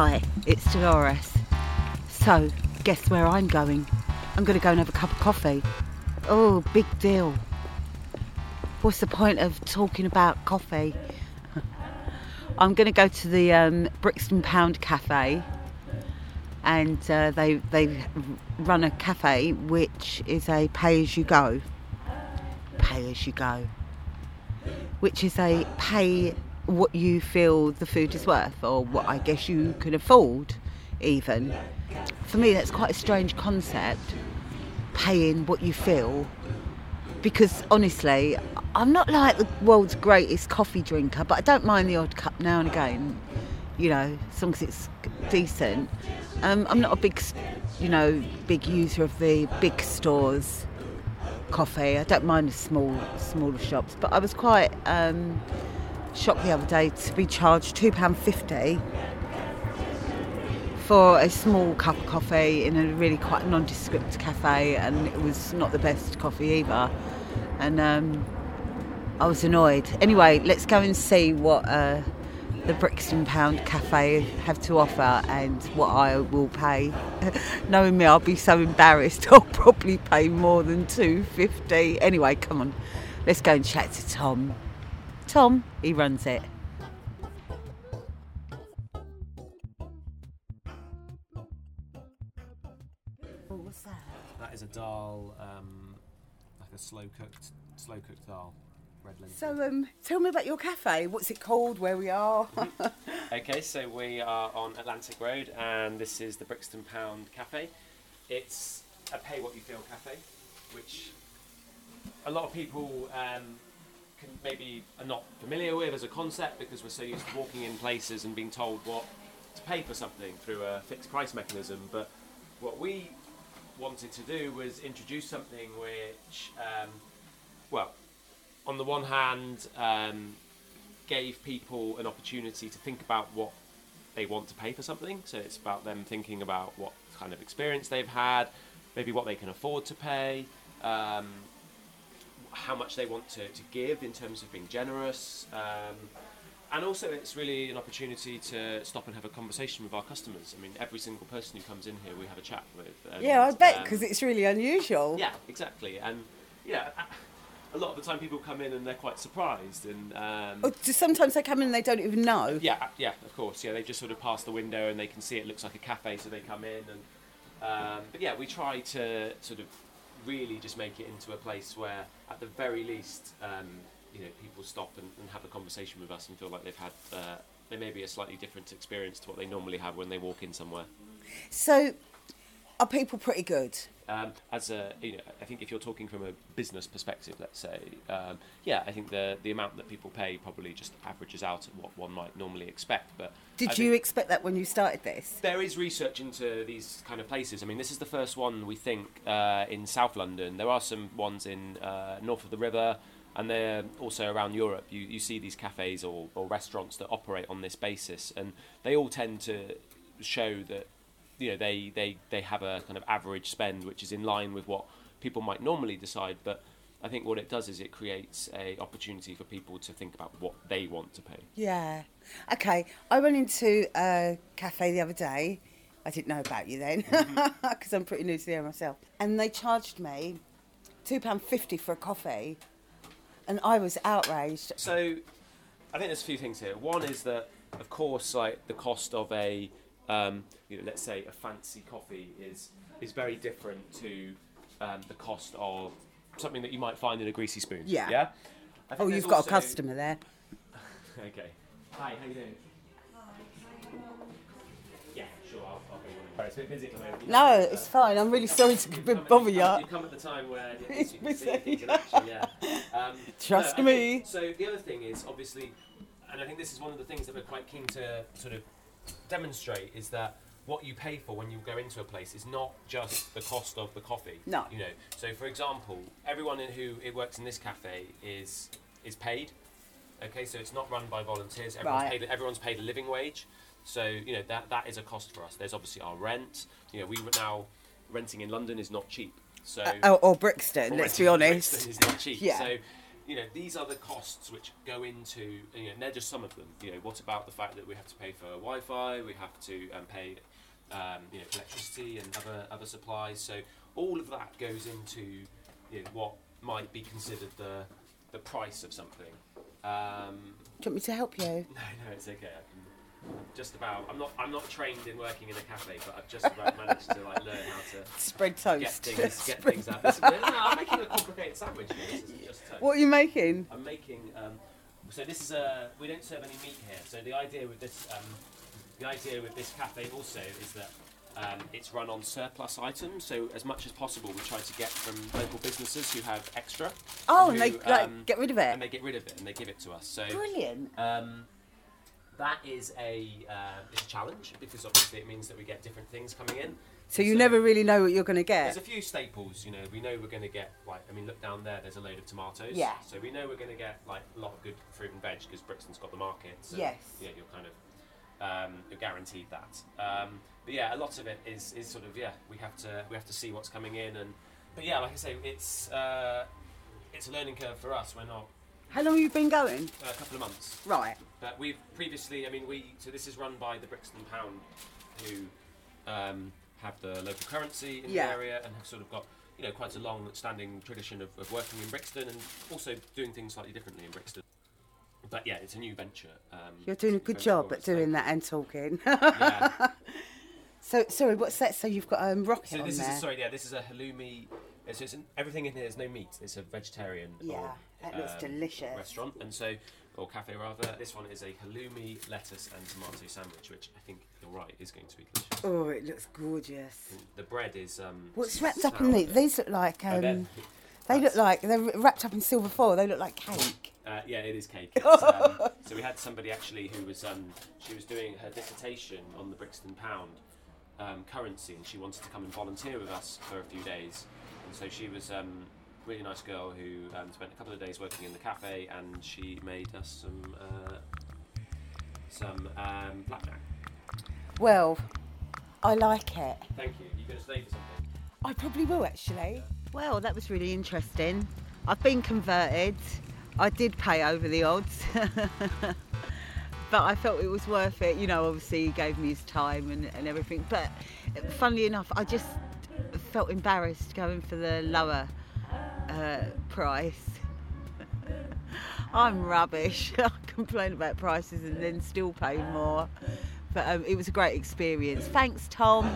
Hi, it's Delores. So, guess where I'm going? I'm going to go and have a cup of coffee. Oh, big deal. What's the point of talking about coffee? I'm going to go to the um, Brixton Pound Cafe, and uh, they they run a cafe which is a pay as you go. Pay as you go, which is a pay what you feel the food is worth, or what I guess you can afford, even. For me, that's quite a strange concept. Paying what you feel because honestly, I'm not like the world's greatest coffee drinker, but I don't mind the odd cup now and again, you know, as long as it's decent. Um, I'm not a big, you know, big user of the big stores coffee. I don't mind the small, smaller shops, but I was quite um, shocked the other day to be charged two pound fifty for a small cup of coffee in a really quite nondescript cafe, and it was not the best coffee either. And um, I was annoyed. Anyway, let's go and see what uh, the Brixton Pound Cafe have to offer and what I will pay. Knowing me, I'll be so embarrassed. I'll probably pay more than two fifty. Anyway, come on, let's go and chat to Tom. Tom, he runs it. what's that? That is a dal, um, like a slow cooked, slow cooked dal, red lentil. So, um, tell me about your cafe. What's it called? Where we are? Okay, so we are on Atlantic Road, and this is the Brixton Pound Cafe. It's a pay what you feel cafe, which a lot of people um, can maybe are not familiar with as a concept because we're so used to walking in places and being told what to pay for something through a fixed price mechanism. But what we wanted to do was introduce something which, um, well, on the one hand, um, gave people an opportunity to think about what they want to pay for something. So it's about them thinking about what kind of experience they've had, maybe what they can afford to pay, um, how much they want to, to give in terms of being generous. Um, and also, it's really an opportunity to stop and have a conversation with our customers. I mean, every single person who comes in here, we have a chat with. and, yeah, I bet um, because it's really unusual. yeah, exactly. And yeah, a- a lot of the time people come in and they're quite surprised and um, Oh, sometimes they come in and they don't even know. yeah, uh, yeah, of course. Yeah, they just sort of pass the window and they can see it looks like a cafe, so they come in. And um, but yeah, we try to sort of really just make it into a place where, at the very least, um, you know, people stop and, and have a conversation with us and feel like they've had uh, they maybe a slightly different experience to what they normally have when they walk in somewhere. So, are people pretty good? Um, as a, you know, I think if you're talking from a business perspective, let's say, um, yeah, I think the the amount that people pay probably just averages out at what one might normally expect. But Did I you expect that when you started this? there is research into these kind of places. I mean, this is the first one we think uh, in South London. There are some ones in uh, north of the river, and they're also around Europe. You you see these cafes or, or restaurants that operate on this basis, and they all tend to show that you know they, they, they have a kind of average spend which is in line with what people might normally decide but I think what it does is it creates a opportunity for people to think about what they want to pay. Yeah. Okay. I went into a cafe the other day. I didn't know about you then mm-hmm. because I'm pretty new to the area myself. And they charged me £2.50 for a coffee. And I was outraged. So I think there's a few things here. One is that of course like the cost of a um, you know let's say a fancy coffee is is very different to um, the cost of something that you might find in a greasy spoon. Yeah. Yeah. I think Oh, you've got a customer there. Okay. Hi, how you doing? Yeah, sure. I'll, I'll be one. Sorry, it's a bit busy at the moment. No, know, it's uh, fine. I'm really sorry to you come bother you. Come, you. come at the time where It's you can see busy. things in action, yeah. Um, Trust I me. think- so the other thing is obviously, and I think this is one of the things that we're quite keen to sort of demonstrate is that what you pay for when you go into a place is not just the cost of the coffee. No. You know. So for example, everyone in who it works in this cafe is is paid. Okay, so it's not run by volunteers. Everyone's Right. paid. Everyone's paid a living wage. So you know that that is a cost for us. There's obviously our rent. You know, we were now renting in London is not cheap. So uh, Oh, or Brixton, or let's be honest. Brixton is not cheap. Yeah. So you know, these are the costs which go into, you know, and they're just some of them. You know, what about the fact that we have to pay for Wi-Fi, we have to um, pay, um, you know, electricity and other other supplies. So all of that goes into, you know, what might be considered the the price of something. Um, Do you want me to help you? no, no, it's okay. I can just about. I'm not. I'm not trained in working in a cafe, but I've just about managed to like learn how to Spread get toast. things, get Spread- things out. This, no, I'm making a complicated sandwich. Here. This isn't just toast. What are you making? I'm making. Um, so this is a. We don't serve any meat here. So the idea with this, um, the idea with this cafe also is that. Um, it's run on surplus items, so as much as possible, we try to get from local businesses who have extra. Oh, who, and they like um, get rid of it. and they get rid of it and they give it to us. So Brilliant. um, that is a uh, a challenge because obviously it means that we get different things coming in. So you never really know what you're going to get. There's a few staples, you know. We know we're going to get like I mean, look down there. There's a load of tomatoes. Yeah. So we know we're going to get like a lot of good fruit and veg because Brixton's got the market. So, Yes. Yeah, you're kind of um, you're guaranteed that. Um, but yeah, a lot of it is, is sort of yeah. We have to we have to see what's coming in and but yeah, like I say, it's uh, it's a learning curve for us. We're not How long have you been going? a couple of months. Right. But we've previously, I mean, we so this is run by the Brixton Pound, who um, have the local currency in Yeah. the area and have sort of got you know quite a long-standing tradition of, of working in Brixton and also doing things slightly differently in Brixton. But yeah, it's a new venture. Um, You're doing a good job at doing that and talking. Yeah. so sorry, what's that? So you've got um, rocket So on this there. is sorry, yeah, this is a halloumi. It's, everything in here is no meat. It's a vegetarian. Yeah, or, that looks um, delicious. Restaurant, and so or cafe rather. This one is a halloumi, lettuce, and tomato sandwich, which I think you're right is going to be delicious. Oh, it looks gorgeous. The bread is um. What's wrapped up in these? These look like Oh, um, they look like they're wrapped up in silver foil. They look like cake. Uh, yeah, it is cake. Um, so we had somebody actually who was um, she was doing her dissertation on the Brixton pound um, currency, and she wanted to come and volunteer with us for a few days. And so she was um, a really nice girl who um, spent a couple of days working in the cafe, and she made us some uh, some um, blackjack. Well, I like it. Thank you. You going to stay for something? I probably will actually. Well, that was really interesting. I've been converted. I did pay over the odds. but I felt it was worth it. You know, obviously he gave me his time and, and everything. But funnily enough, I just felt embarrassed going for the lower uh, price. I'm rubbish. I complain about prices and then still pay more. But um, it was a great experience. Thanks, Tom.